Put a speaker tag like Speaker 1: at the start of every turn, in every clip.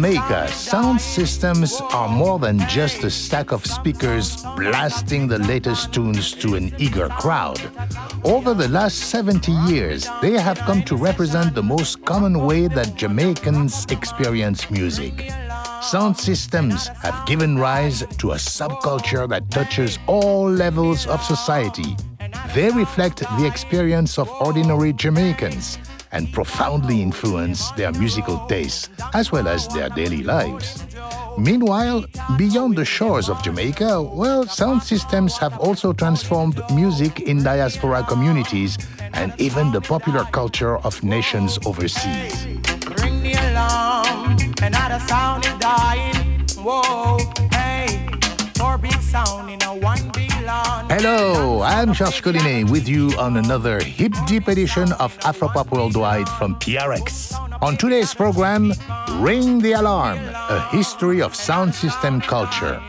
Speaker 1: Jamaica, sound systems are more than just a stack of speakers blasting the latest tunes to an eager crowd. Over the last 70 years, they have come to represent the most common way that Jamaicans experience music. Sound systems have given rise to a subculture that touches all levels of society. They reflect the experience of ordinary Jamaicans and profoundly influence their musical tastes as well as their daily lives. Meanwhile, beyond the shores of Jamaica, well, sound systems have also transformed music in diaspora communities and even the popular culture of nations overseas.
Speaker 2: Ring the alarm, another sound is dying. Whoa, hey, four big sound in a one.
Speaker 1: Hello, I'm Georges Collinet with you on another hip deep edition of Afropop Worldwide from PRX. On today's program, Ring the Alarm, a history of sound system culture.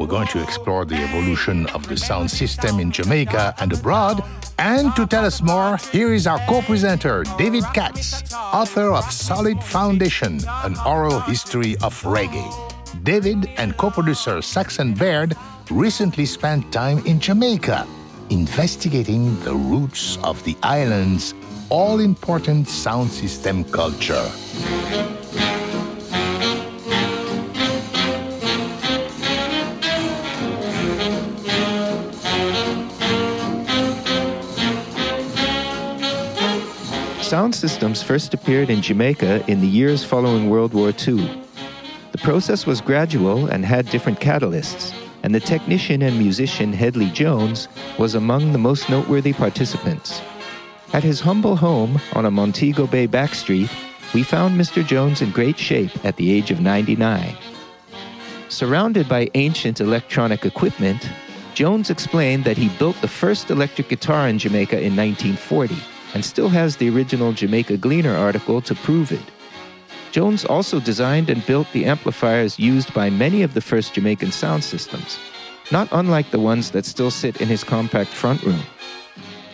Speaker 1: We're going to explore the evolution of the sound system in Jamaica and abroad. And to tell us more, here is our co presenter, David Katz, author of Solid Foundation, an oral history of reggae. David and co producer Saxon Baird recently spent time in Jamaica, investigating the roots of the island's all important sound system culture.
Speaker 3: Sound systems first appeared in Jamaica in the years following World War II. The process was gradual and had different catalysts, and the technician and musician Headley Jones was among the most noteworthy participants. At his humble home on a Montego Bay backstreet, we found Mr. Jones in great shape at the age of 99. Surrounded by ancient electronic equipment, Jones explained that he built the first electric guitar in Jamaica in 1940 and still has the original Jamaica Gleaner article to prove it. Jones also designed and built the amplifiers used by many of the first Jamaican sound systems, not unlike the ones that still sit in his compact front room.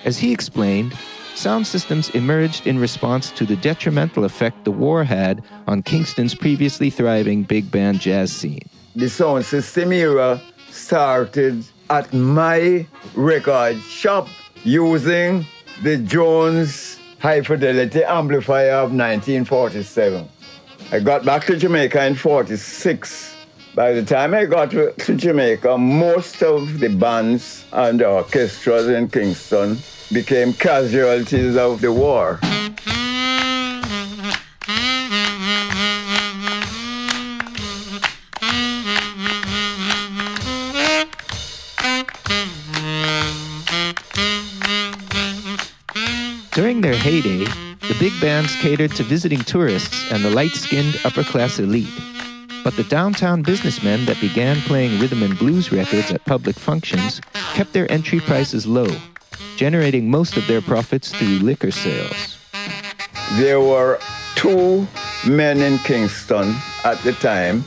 Speaker 3: As he explained, sound systems emerged in response to the detrimental effect the war had on Kingston's previously thriving big band jazz scene.
Speaker 4: The sound system era started at my record shop using the Jones High Fidelity amplifier of 1947. I got back to Jamaica in 46. By the time I got to, to Jamaica, most of the bands and orchestras in Kingston became casualties of the war.
Speaker 3: Big bands catered to visiting tourists and the light skinned upper class elite. But the downtown businessmen that began playing rhythm and blues records at public functions kept their entry prices low, generating most of their profits through liquor sales.
Speaker 4: There were two men in Kingston at the time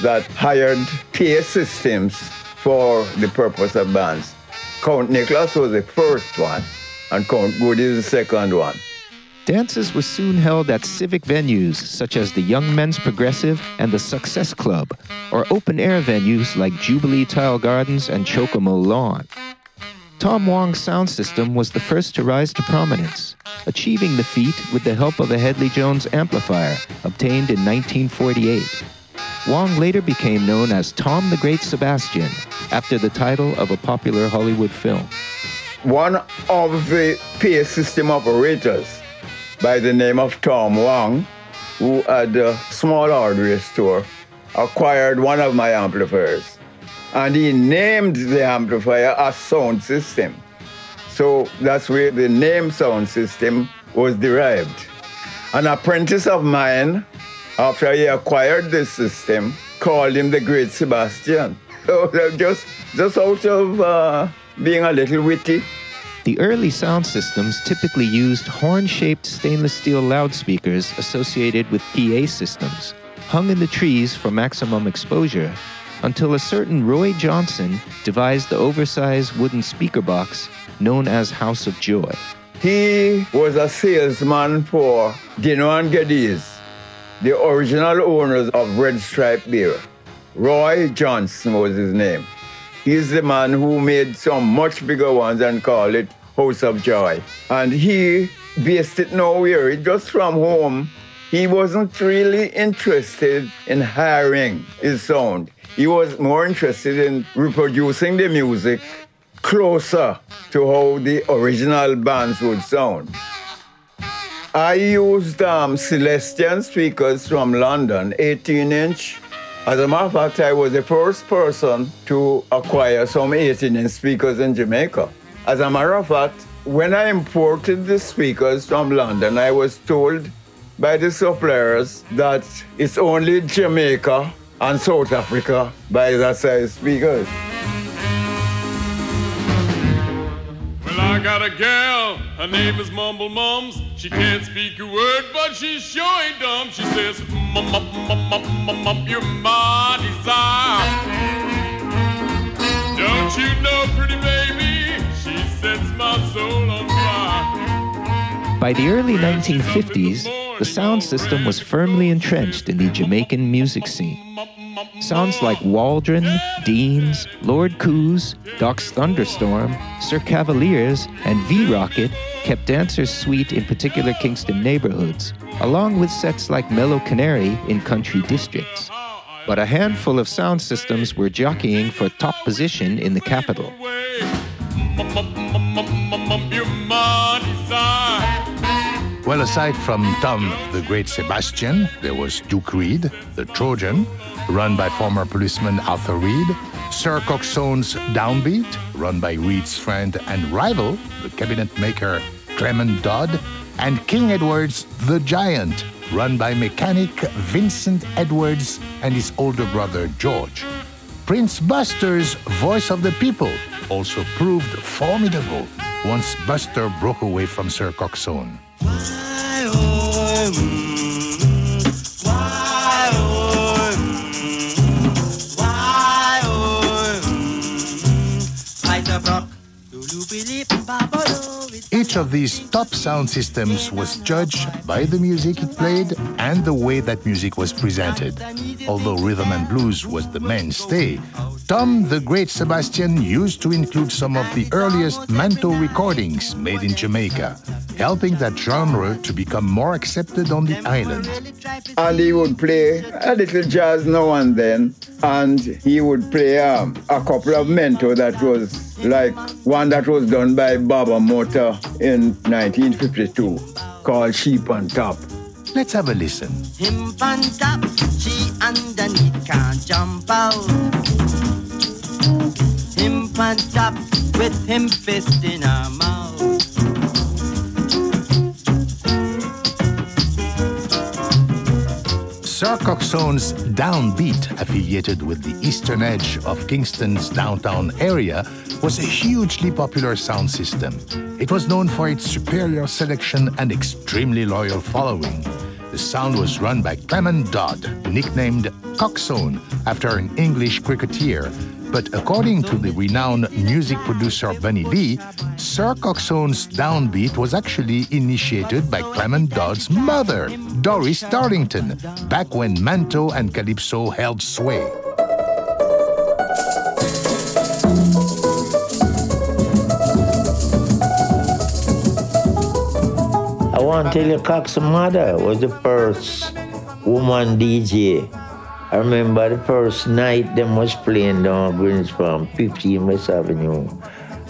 Speaker 4: that hired PA systems for the purpose of bands. Count Nicholas was the first one, and Count Good is the second one.
Speaker 3: Dances were soon held at civic venues such as the Young Men's Progressive and the Success Club, or open air venues like Jubilee Tile Gardens and Chocomo Lawn. Tom Wong's sound system was the first to rise to prominence, achieving the feat with the help of a Headley Jones amplifier obtained in 1948. Wong later became known as Tom the Great Sebastian after the title of a popular Hollywood film.
Speaker 4: One of the PA system operators by the name of Tom Wong, who had a small hardware store, acquired one of my amplifiers. And he named the amplifier a sound system. So that's where the name sound system was derived. An apprentice of mine, after he acquired this system, called him the Great Sebastian. So just, just out of uh, being a little witty.
Speaker 3: The early sound systems typically used horn shaped stainless steel loudspeakers associated with PA systems, hung in the trees for maximum exposure, until a certain Roy Johnson devised the oversized wooden speaker box known as House of Joy.
Speaker 4: He was a salesman for Desnoes and Geddes, the original owners of Red Stripe Beer. Roy Johnson was his name. He's the man who made some much bigger ones and called it House of Joy. And he based it nowhere, just from home. He wasn't really interested in hiring his sound. He was more interested in reproducing the music closer to how the original bands would sound. I used um, Celestion speakers from London, 18 inch. As a matter of fact, I was the first person to acquire some 18 inch speakers in Jamaica. As a matter of fact, when I imported the speakers from London, I was told by the suppliers that it's only Jamaica and South Africa buy that size speakers.
Speaker 5: Got a gal, her name is Mumble Mums. She can't speak a word, but she's sure ain't dumb. She says, Mum, mum, mum, mum, mum, mum, you're my desire. Don't you know, pretty baby, she sets my soul on fire.
Speaker 3: By the early 1950s, the sound system was firmly entrenched in the Jamaican music scene. Sounds like Waldron, Deans, Lord Koos, Doc's Thunderstorm, Sir Cavaliers, and V Rocket kept dancers sweet in particular Kingston neighborhoods, along with sets like Mellow Canary in country districts. But a handful of sound systems were jockeying for top position in the capital.
Speaker 1: Well, aside from Tom the Great Sebastian, there was Duke Reid, the Trojan, run by former policeman Arthur Reid, Sir Coxsone's Downbeat, run by Reid's friend and rival, the cabinet maker Clement Dodd, and King Edward's The Giant, run by mechanic Vincent Edwards and his older brother George. Prince Buster's Voice of the People also proved formidable once Buster broke away from Sir Coxsone. Each of these top sound systems was judged by the music it played and the way that music was presented. Although rhythm and blues was the mainstay, Tom the Great Sebastian used to include some of the earliest mento recordings made in Jamaica, helping that genre to become more accepted on the island.
Speaker 4: And he would play a little jazz now and then. And he would play um, a couple of mento that was like one that was done by Baba Motta in 1952 called Sheep on Top.
Speaker 1: Let's have a listen.
Speaker 6: Him on top, she underneath can't jump out. Top with him fist in her mouth.
Speaker 1: Sir Coxsone's Downbeat, affiliated with the eastern edge of Kingston's downtown area, was a hugely popular sound system. It was known for its superior selection and extremely loyal following. The sound was run by Clement Dodd, nicknamed Coxsone after an English cricketer. But according to the renowned music producer Bunny Lee, Sir Coxsone's downbeat was actually initiated by Clement Dodd's mother, Doris Darlington, back when mento and Calypso held sway.
Speaker 7: I want to tell you, Cox's mother was the first woman DJ. I remember the first night them was playing down Greens Farm, 15 West Avenue.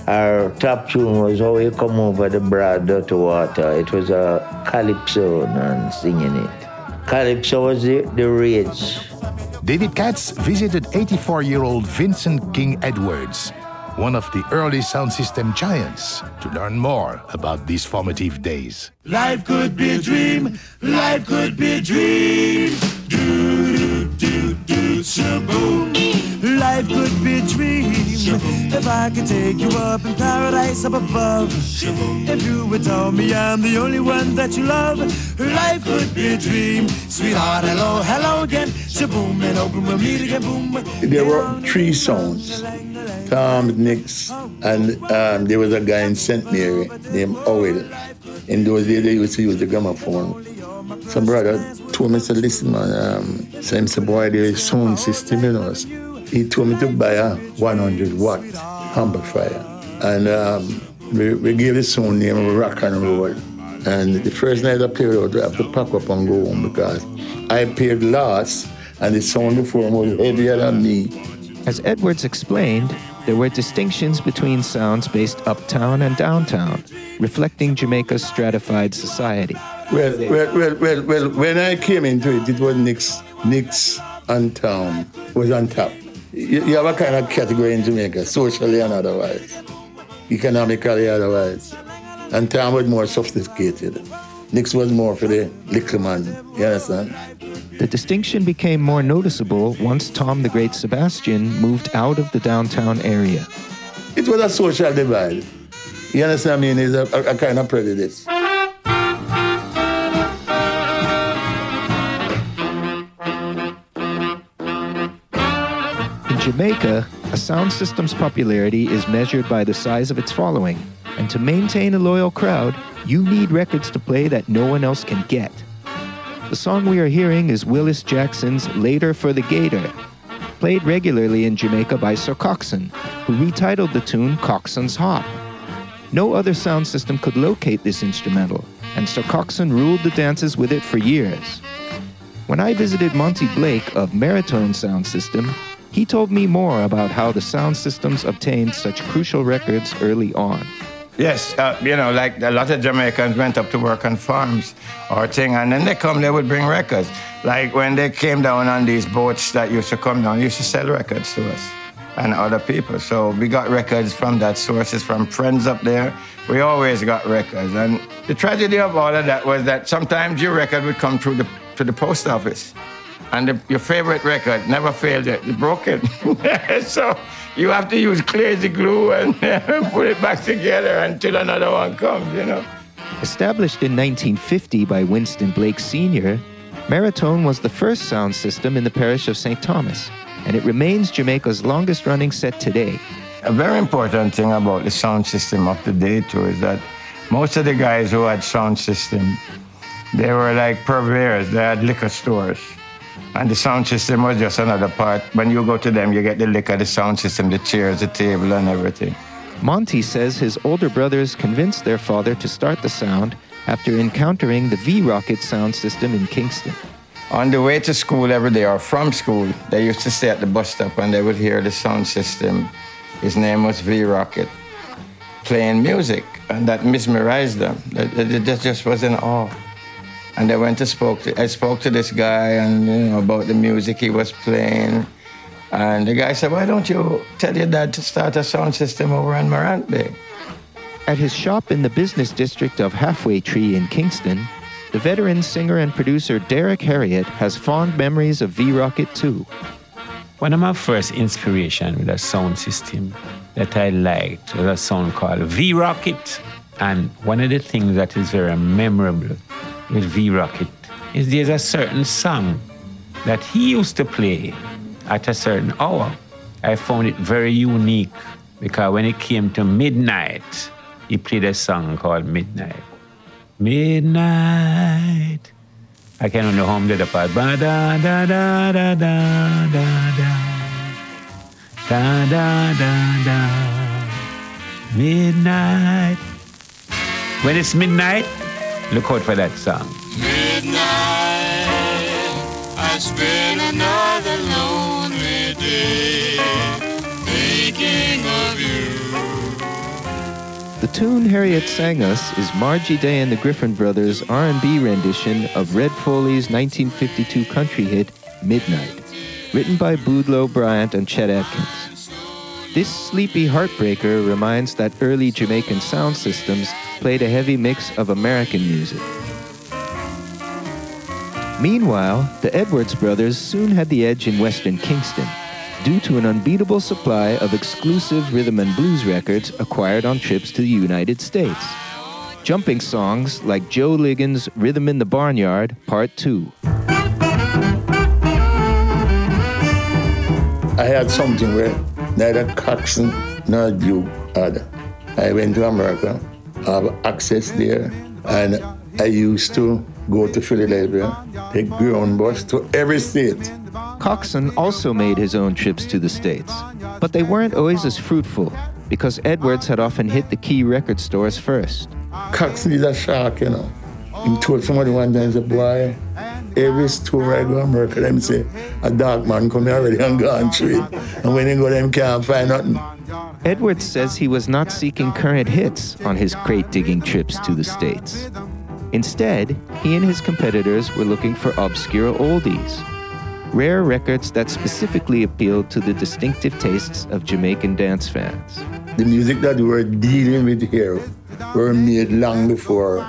Speaker 7: Our top tune was How You Come Over the Broad Dirty Water. It was a calypso and singing it. Calypso was the, the rage.
Speaker 1: David Katz visited 84 year old Vincent King Edwards, one of the early sound system giants, to learn more about these formative days.
Speaker 2: Life could be a dream. Life could be a dream. Do, do, do, do shaboom. Life could be a dream if I could take you up in paradise up above. If you would tell me I'm the only one that you love, life could be a dream. Sweetheart, hello, hello again. Shaboom, and open we'll meet again. Boom.
Speaker 8: There were three songs. Tom, Nix, and um, there was a guy in St. Mary named Owell. In those days, they used to use the gramophone. Some brother told me, said, listen, man, um, so boy, is sound system, you know. He told me to buy a 100 watt amplifier. And um, we, we gave the sound name Rock and Roll. And the first night I played out, I have to pack up and go home because I paid last and the sound before was heavier than me.
Speaker 3: As Edwards explained, there were distinctions between sounds based uptown and downtown, reflecting Jamaica's stratified society.
Speaker 8: Well, well, well, well, well, when I came into it, it was Nix, Nix and Town was on top. You, you have a kind of category in Jamaica, socially and otherwise, economically otherwise. And Town was more sophisticated. Nix was more for the little man, you understand?
Speaker 3: The distinction became more noticeable once Tom the Great Sebastian moved out of the downtown area.
Speaker 8: It was a social divide. You understand I mean? It's a, a, a kind of prejudice.
Speaker 3: Jamaica, a sound system's popularity is measured by the size of its following. And to maintain a loyal crowd, you need records to play that no one else can get. The song we are hearing is Willis Jackson's Later for the Gator, played regularly in Jamaica by Sir Coxsone, who retitled the tune Coxsone's Hop. No other sound system could locate this instrumental, and Sir Coxsone ruled the dances with it for years. When I visited Monty Blake of Merritone Sound System, he told me more about how the sound systems obtained such crucial records early on.
Speaker 4: Yes, uh, you know, like a lot of Jamaicans went up to work on farms or thing, and then they come, they would bring records. Like when they came down on these boats that used to come down, used to sell records to us and other people. So we got records from that sources, from friends up there. We always got records. And the tragedy of all of that was that sometimes your record would come through the, to the post office. And the, your favorite record never failed it, it broke it. so you have to use crazy glue and put it back together until another one comes, you know.
Speaker 3: Established in 1950 by Winston Blake Sr., Merritone was the first sound system in the parish of St. Thomas, and it remains Jamaica's longest running set today.
Speaker 4: A very important thing about the sound system of the day, too, is that most of the guys who had sound system, they were like purveyors, they had liquor stores. And the sound system was just another part. When you go to them, you get the liquor, the sound system, the chairs, the table, and everything.
Speaker 3: Monty says his older brothers convinced their father to start the sound after encountering the V Rocket sound system in Kingston.
Speaker 4: On the way to school every day or from school, they used to stay at the bus stop and they would hear the sound system. His name was V Rocket, playing music, and that mesmerized them. It just was in awe. And I went to spoke to I spoke to this guy and you know about the music he was playing. And the guy said, Why don't you tell your dad to start a sound system over in Morant Bay?
Speaker 3: At his shop in the business district of Halfway Tree in Kingston, the veteran singer and producer Derrick Harriott has fond memories of V Rocket too.
Speaker 9: One of my first inspiration with a sound system that I liked was a sound called V Rocket. And one of the things that is very memorable with V Rocket is there's a certain song that he used to play at a certain hour. I found it very unique because when it came to midnight, he played a song called Midnight. Midnight. I can only hum the part. Ba da da da da da da da. Da da da da. Midnight. When it's midnight, look out for that song.
Speaker 10: Midnight, I spend another lonely day thinking of you.
Speaker 3: The tune Harriott sang us is Margie Day and the Griffin Brothers' R&B rendition of Red Foley's 1952 country hit Midnight, written by Boudleaux Bryant and Chet Atkins. This sleepy heartbreaker reminds that early Jamaican sound systems played a heavy mix of American music. Meanwhile, the Edwards brothers soon had the edge in Western Kingston due to an unbeatable supply of exclusive rhythm and blues records acquired on trips to the United States. Jumping songs like Joe Liggins' Rhythm in the Barnyard, Part 2.
Speaker 8: I had something where neither Coxsone nor Duke had. I went to America, have access there, and I used to go to Philadelphia, take ground bus to every state.
Speaker 3: Coxsone also made his own trips to the States, but they weren't always as fruitful because Edwards had often hit the key record stores first.
Speaker 8: Coxsone is a shark, you know. He told somebody one time, say, boy, every store I go to America, them say, a dark man come here already and gone it. And when they go, them can't find nothing.
Speaker 3: Edwards says he was not seeking current hits on his crate digging trips to the States. Instead, he and his competitors were looking for obscure oldies, rare records that specifically appealed to the distinctive tastes of Jamaican dance fans.
Speaker 8: The music that we were dealing with here were made long before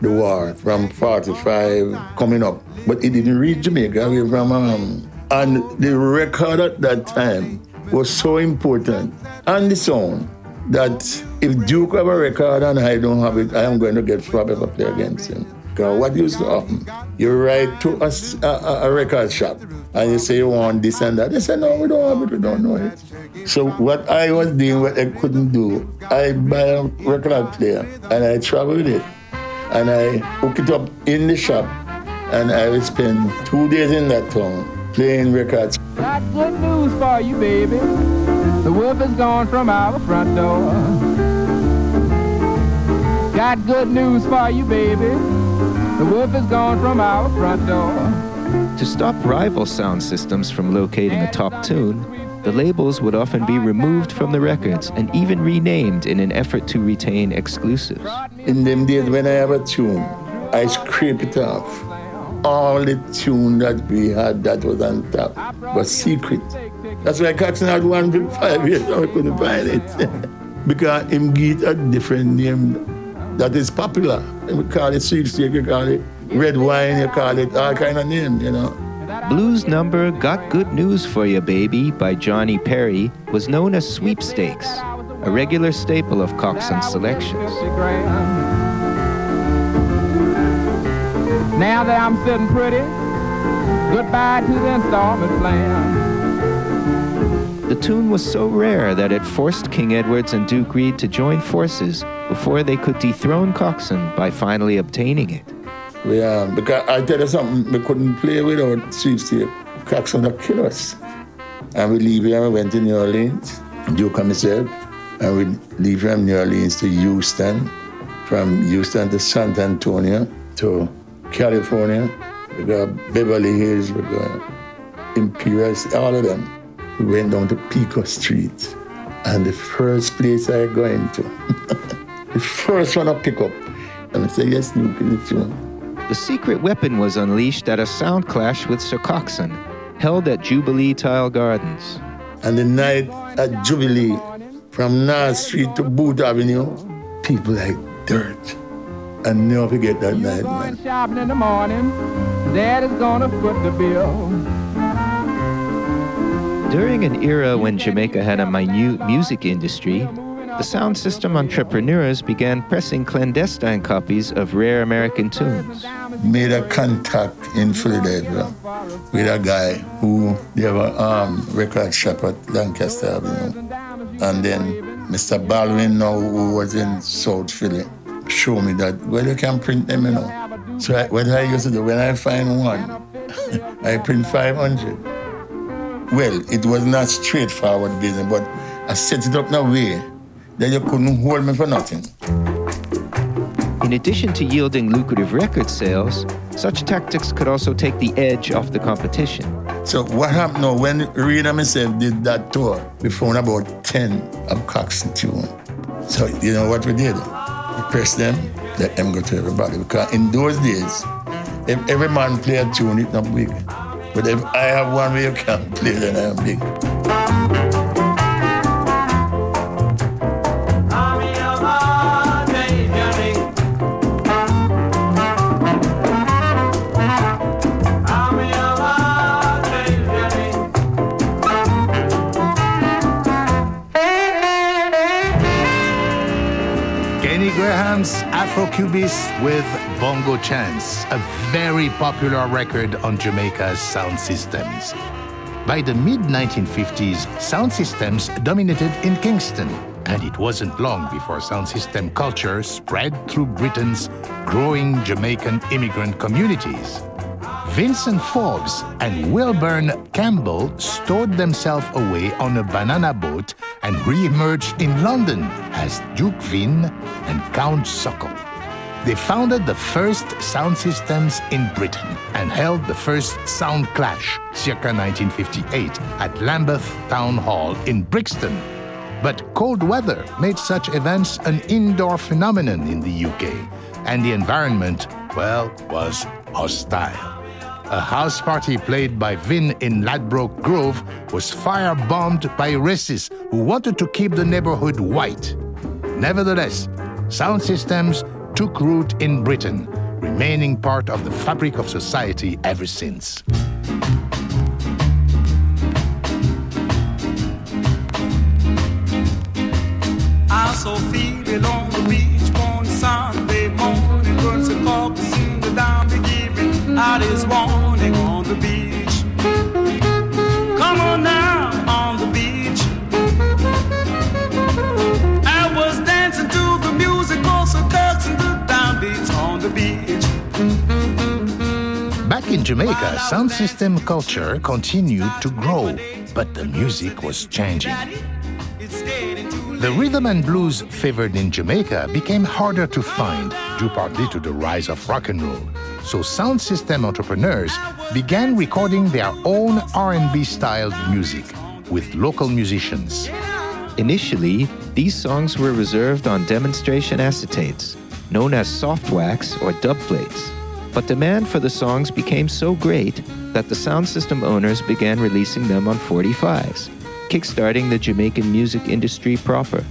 Speaker 8: the war, from 45 coming up. But it didn't reach Jamaica, we from um, and the record at that time was so important and the song that if Duke have a record and I don't have it, I am going to get trouble I play against him. Because what used to happen? You write to a, a, a, record shop and you say you want this and that. They say, no, we don't have it, we don't know it. So what I was doing, what I couldn't do, I buy a record player and I travel with it. And I hook it up in the shop and I will spend two days in that town playing records.
Speaker 11: Got good news for you, baby. The wolf is gone from our front door. Got good news for you, baby. The wolf is gone from our front door.
Speaker 3: To stop rival sound systems from locating a top tune, the labels would often be removed from the records and even renamed in an effort to retain exclusives.
Speaker 8: In them days when I have a tune, I scrape it off. All the tune that we had that was on top was secret. That's why Coxsone had one for five years and I couldn't find it. because him get a different name that is popular. We call it sweet steak, you call it red wine, you call it all kind of name, you know.
Speaker 3: Blues number Got Good News for You Baby by Johnny Perry was known as Sweepstakes, a regular staple of Coxsone's selections.
Speaker 11: Now that I'm sitting pretty, goodbye to the installment plan.
Speaker 3: The tune was so rare that it forced King Edwards and Duke Reid to join forces before they could dethrone Coxsone by finally obtaining it.
Speaker 8: Yeah, because I tell you something, we couldn't play without sweepstake. Coxsone would kill us. And we leave here, we went to New Orleans, Duke and myself, and we leave from New Orleans to Houston, from Houston to San Antonio, to California, we got Beverly Hills, we got Imperial, all of them. We went down to Pico Street, and the first place I go into, the first one I pick up, and I say, yes, Duke, it's you.
Speaker 3: The secret weapon was unleashed at a sound clash with Sir Coxsone, held at Jubilee Tile Gardens.
Speaker 8: And the night at Jubilee, from North Street to Boot Avenue, people like dirt. I never forget that night, man.
Speaker 11: Shopping in the morning, Daddy's gonna foot the bill.
Speaker 3: During an era when Jamaica had a minute music industry, the sound system entrepreneurs began pressing clandestine copies of rare American tunes.
Speaker 8: Made a contact in Philadelphia with a guy who they have a um, record shop at Lancaster Avenue. And then Mr. Baldwin now who was in South Philly showed me that well you can print them you know. So I, what I used to do when I find one, I print 500. Well, it was not straightforward business, but I set it up in a way that you couldn't hold me for nothing.
Speaker 3: In addition to yielding lucrative record sales, such tactics could also take the edge off the competition.
Speaker 8: So what happened now, when and myself did that tour, we found about 10 of Coxsone tune. So you know what we did? We pressed them, let them go to everybody. Because in those days, if every man play a tune, it's not big. But if I have one where you can't play, then I am big.
Speaker 1: Cubis with Bongo Chance, a very popular record on Jamaica's sound systems. By the mid 1950s, sound systems dominated in Kingston, and it wasn't long before sound system culture spread through Britain's growing Jamaican immigrant communities. Vincent Forbes and Wilburn Campbell stowed themselves away on a banana boat and re-emerged in London as Duke Vin and Count Suckle. They founded the first sound systems in Britain and held the first sound clash circa 1958 at Lambeth Town Hall in Brixton. But cold weather made such events an indoor phenomenon in the UK, and the environment, well, was hostile. A house party played by Vin in Ladbroke Grove was firebombed by racists who wanted to keep the neighborhood white. Nevertheless, sound systems took root in Britain, remaining part of the fabric of society ever since.
Speaker 2: On the beach one Sunday morning, burns a corpus in the down giving the on the beach.
Speaker 1: Back in Jamaica, sound system culture continued to grow, but the music was changing. The rhythm and blues favored in Jamaica became harder to find due partly to the rise of rock and roll. So sound system entrepreneurs began recording their own R&B styled music with local musicians.
Speaker 3: Initially, these songs were reserved on demonstration acetates, known as soft wax or dub plates. But demand for the songs became so great that the sound system owners began releasing them on 45s, kickstarting the Jamaican music industry proper.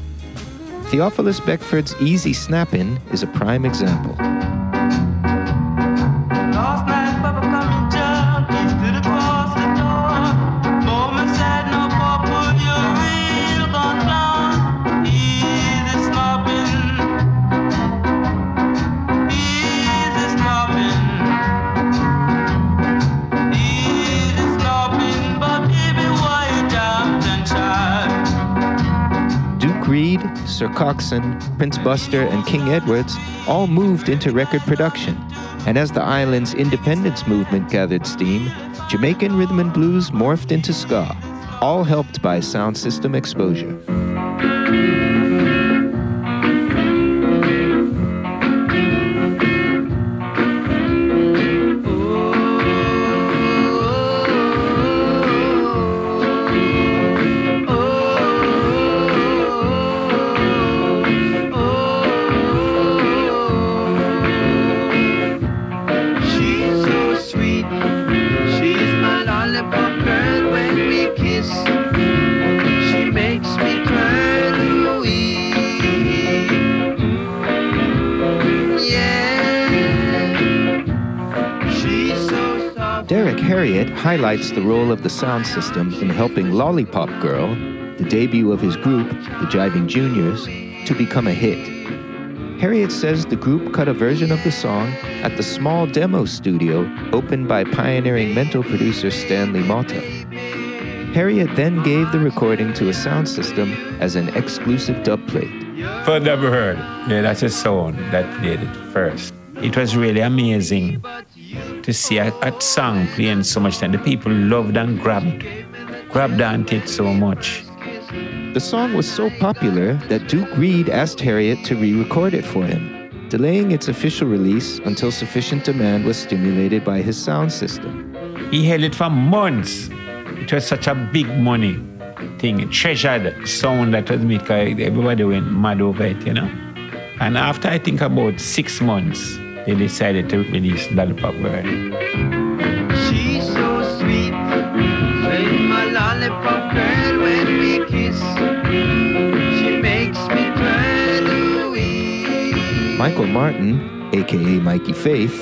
Speaker 3: Theophilus Beckford's Easy Snappin' is a prime example. Sir Coxsone, Prince Buster, and King Edwards all moved into record production. And as the island's independence movement gathered steam, Jamaican rhythm and blues morphed into ska, all helped by sound system exposure. Highlights the role of the sound system in helping Lollipop Girl, the debut of his group, the Jiving Juniors, to become a hit. Harriott says the group cut a version of the song at the small demo studio opened by pioneering mento producer Stanley Motta. Harriott then gave the recording to a sound system as an exclusive dub plate.
Speaker 9: For never heard. Yeah, that's a song that played it first. It was really amazing to see a, a song playing so much time. The people loved and grabbed, grabbed onto it so much.
Speaker 3: The song was so popular that Duke Reid asked Harriott to re record it for him, delaying its official release until sufficient demand was stimulated by his sound system.
Speaker 9: He held it for months. It was such a big money thing, treasured sound that was made. Everybody went mad over it, you know. And after I think about six months, they decided to release Lollipop Girl.
Speaker 2: She's so sweet. Say my lollipop girl when we kiss. She makes me cry, Louis.
Speaker 3: Michael Martin, aka Mikey Faith,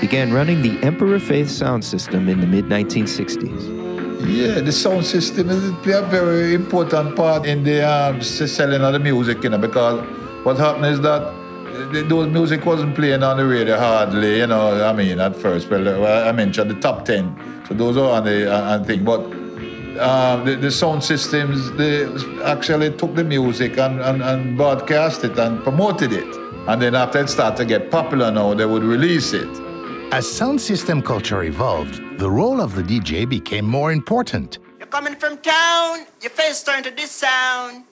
Speaker 3: began running the Emperor Faith sound system in the mid 1960s.
Speaker 12: Yeah, the sound system is play a very important part in the um, selling of the music, you know, because what happened is that th- those music wasn't playing on the radio hardly, you know. I mean, at first, well, uh, I mentioned the top ten, so those are on the uh, on thing. But um, the, the sound systems, they actually took the music and, and, and broadcast it and promoted it. And then after it started to get popular now, they would release it.
Speaker 1: As sound system culture evolved, the role of the DJ became more important.
Speaker 6: You're coming from town, your face turned to this sound.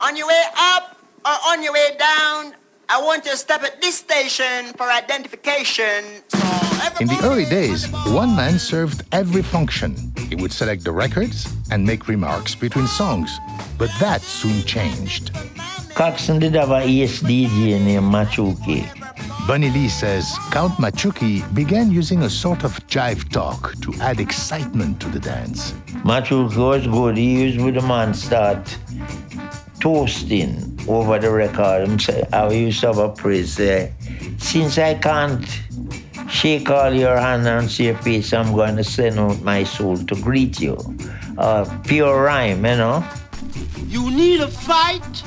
Speaker 6: On your way up or on your way down, I want you to step at this station for identification.
Speaker 1: In the early days, one man served every function. He would select the records and make remarks between songs. But that soon changed.
Speaker 7: Coxsone did have a ace DJ named Machuki.
Speaker 1: Bunny Lee says Count Machuki began using a sort of jive talk to add excitement to the dance.
Speaker 7: Machuki was good. He used with the man start toasting over the record. I used to have a praise say, since I can't shake all your hand and see your face, I'm going to send out my soul to greet you. Uh, pure rhyme, you know.
Speaker 13: You need a fight.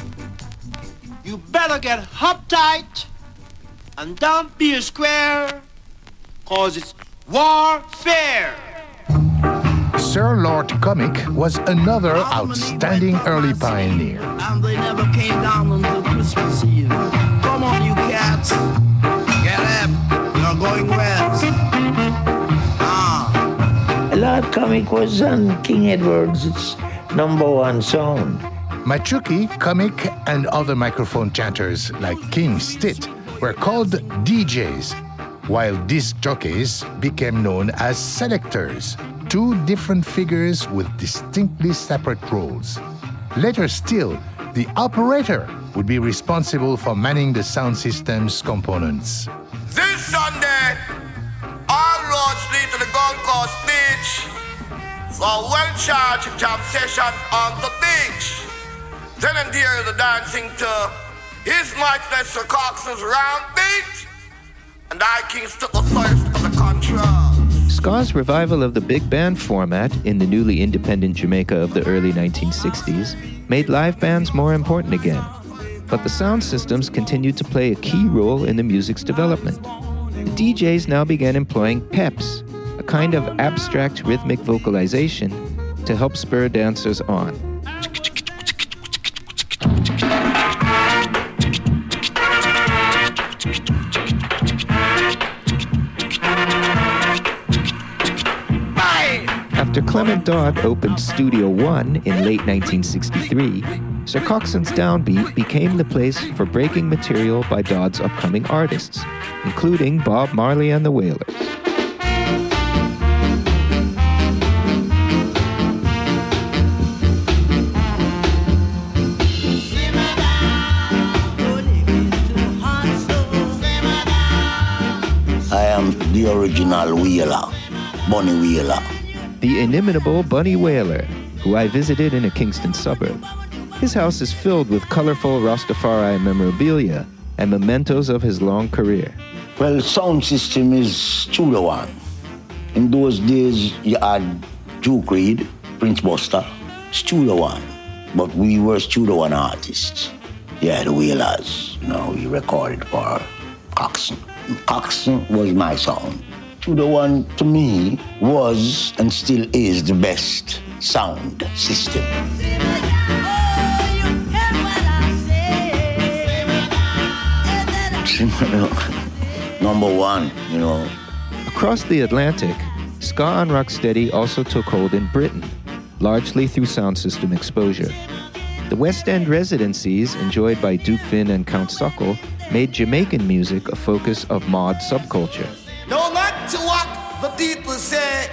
Speaker 13: You better get uptight and don't be a square, cause it's warfare.
Speaker 1: Sir Lord Comic was another outstanding early pioneer.
Speaker 13: And they never came down until Christmas Eve. Come on, you cats. Get up. You're going west. Ah.
Speaker 7: Lord Comic was on King Edward's number one song.
Speaker 1: Machuki, Comic, and other microphone chanters like King Stitt were called DJs, while disc jockeys became known as selectors, two different figures with distinctly separate roles. Later still, the operator would be responsible for manning the sound system's components.
Speaker 14: This Sunday, all roads lead to the Gold Coast Beach for a well-charged jam session on the beach. Then and there the dancing to His Mightiness Sir Cox's round beat, and I Kings took the first of the control.
Speaker 3: Ska's revival of the big band format in the newly independent Jamaica of the early 1960s made live bands more important again. But the sound systems continued to play a key role in the music's development. The DJs now began employing peps, a kind of abstract rhythmic vocalization, to help spur dancers on. Clement Dodd opened Studio One in late 1963, Sir Coxsone's Downbeat became the place for breaking material by Dodd's upcoming artists, including Bob Marley and the Wailers.
Speaker 15: I am the original Wailer, Bunny Wailer.
Speaker 3: The inimitable Bunny Wailer, who I visited in a Kingston suburb. His house is filled with colorful Rastafari memorabilia and mementos of his long career.
Speaker 15: Well, sound system is Studio One. In those days, you had Duke Reid, Prince Buster, Studio One. But we were Studio One artists. Yeah, the Wailers. You know, we recorded for Coxsone. Coxsone was my sound. Studio One, to me, was and still is the best sound system. Number one, you know.
Speaker 3: Across the Atlantic, ska and rocksteady also took hold in Britain, largely through sound system exposure. The West End residencies enjoyed by Duke Vin and Count Suckle made Jamaican music a focus of mod subculture.
Speaker 14: People say,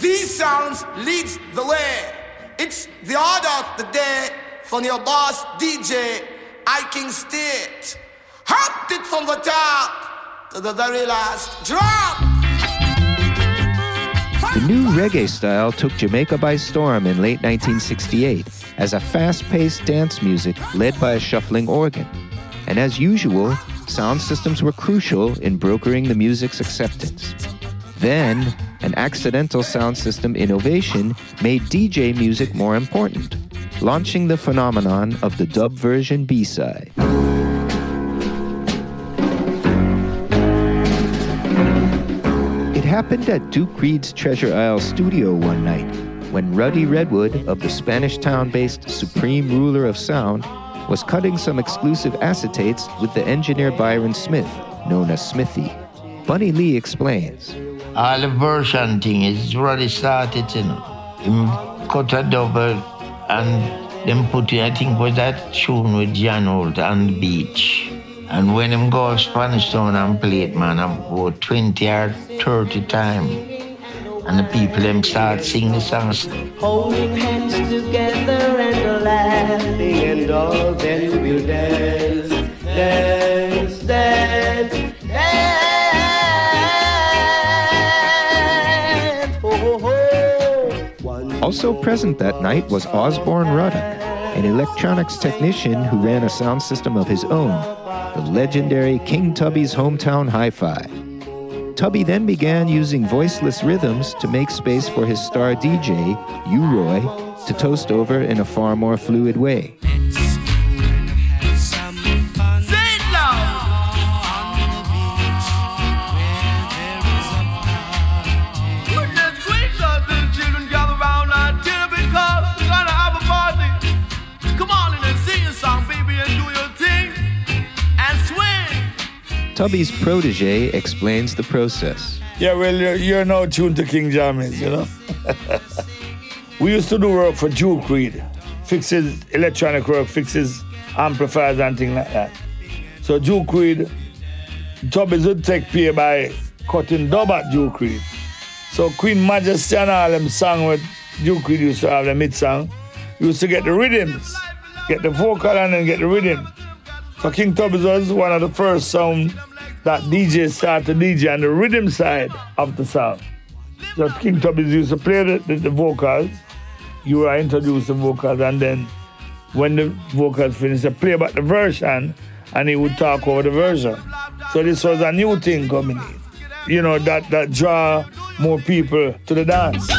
Speaker 14: these sounds leads the way. It's the order of the day from your boss DJ, I King State. Hopped it from the top to the very last drop.
Speaker 3: The new reggae style took Jamaica by storm in late 1968 as a fast paced dance music led by a shuffling organ. And as usual, sound systems were crucial in brokering the music's acceptance. Then, an accidental sound system innovation made DJ music more important, launching the phenomenon of the dub version B side. It happened at Duke Reid's Treasure Isle studio one night when Ruddy Redwood of the Spanish town based Supreme Ruler of Sound was cutting some exclusive acetates with the engineer Byron Smith, known as Smithy. Bunny Lee explains.
Speaker 7: All version thing is already started, you know. Him cut a double and then put I think was that tune with John Holt the beach. And when him go Spanish Town and play it, man, I'm about 20 or 30 times. And the people them start singing the songs.
Speaker 6: Holding hands together and laughing, and all then we'll dance, dance, dance.
Speaker 3: Also present that night was Osborne Ruddock, an electronics technician who ran a sound system of his own, the legendary King Tubby's hometown hi fi. Tubby then began using voiceless rhythms to make space for his star DJ, U Roy, to toast over in a far more fluid way. Tubby's protege explains the process.
Speaker 16: Yeah, well, you're, you're now tuned to King Jammys, you know. we used to do work for Duke Reid, fixes electronic work, fixes amplifiers and things like that. So Duke Reid, Tubbies would take pay by cutting dub at Duke Reid. So Queen Majesty and all them song with Duke Reid used to have the mid song. Used to get the rhythms, get the vocal and then get the rhythm. So King Tubbies was one of the first sound that DJ started DJ on the rhythm side of the song. So King Tubbies used to play the, the, the vocals. You were introduced the vocals, and then when the vocals finished, they play back the version, and he would talk over the version. So this was a new thing coming in. You know that that draw more people to the dance.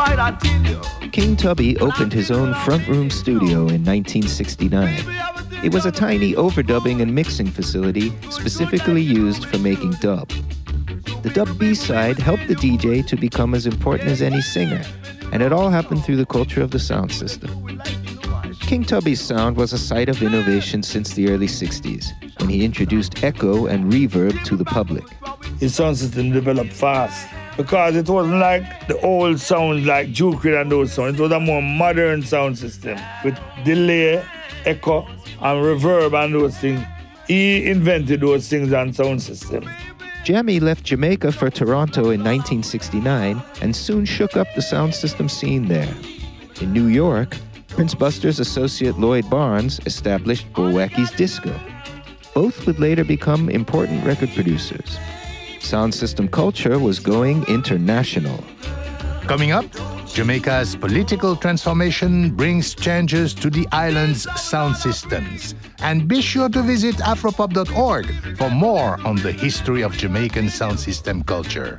Speaker 6: Let's not fight, I tell you.
Speaker 3: King Tubby opened his own front room studio in 1969. It was a tiny overdubbing and mixing facility specifically used for making dub. The dub B side helped the DJ to become as important as any singer, and it all happened through the culture of the sound system. King Tubby's sound was a site of innovation since the early 60s, when he introduced echo and reverb to the public.
Speaker 16: His sound system developed fast because it wasn't like the old sounds like Reid and those sounds. It was a more modern sound system with delay, echo, and reverb and those things. He invented those things on sound system.
Speaker 3: Jammy left Jamaica for Toronto in 1969 and soon shook up the sound system scene there. In New York, Prince Buster's associate Lloyd Barnes established Bullwackie's Disco. Both would later become important record producers. Sound system culture was going international.
Speaker 1: Coming up, Jamaica's political transformation brings changes to the island's sound systems. And be sure to visit afropop.org for more on the history of Jamaican sound system culture.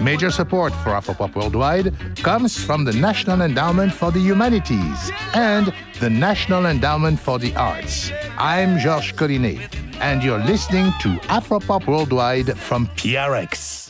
Speaker 1: Major support for Afropop Worldwide comes from the National Endowment for the Humanities and the National Endowment for the Arts. I'm Georges Collinet, and you're listening to Afropop Worldwide from PRX.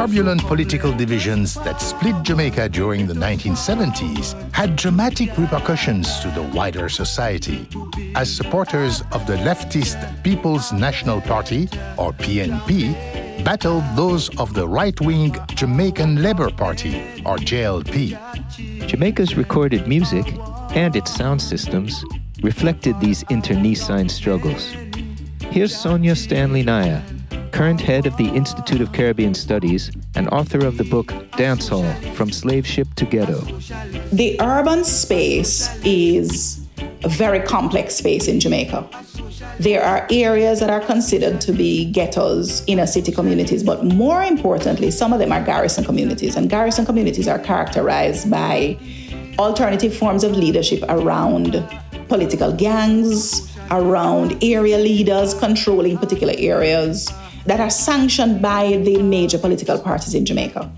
Speaker 1: Turbulent political divisions that split Jamaica during the 1970s had dramatic repercussions to the wider society. As supporters of the leftist People's National Party, or PNP, battled those of the right wing Jamaican Labour Party, or JLP.
Speaker 3: Jamaica's recorded music and its sound systems reflected these internecine struggles. Here's Sonjah Stanley Niaah, current head of the Institute of Caribbean Studies and author of the book Dancehall From Slave Ship to Ghetto.
Speaker 17: The urban space is a very complex space in Jamaica. There are areas that are considered to be ghettos, inner city communities, but more importantly, some of them are garrison communities. And garrison communities are characterized by alternative forms of leadership around political gangs, around area leaders controlling particular areas that are sanctioned by the major political parties in Jamaica.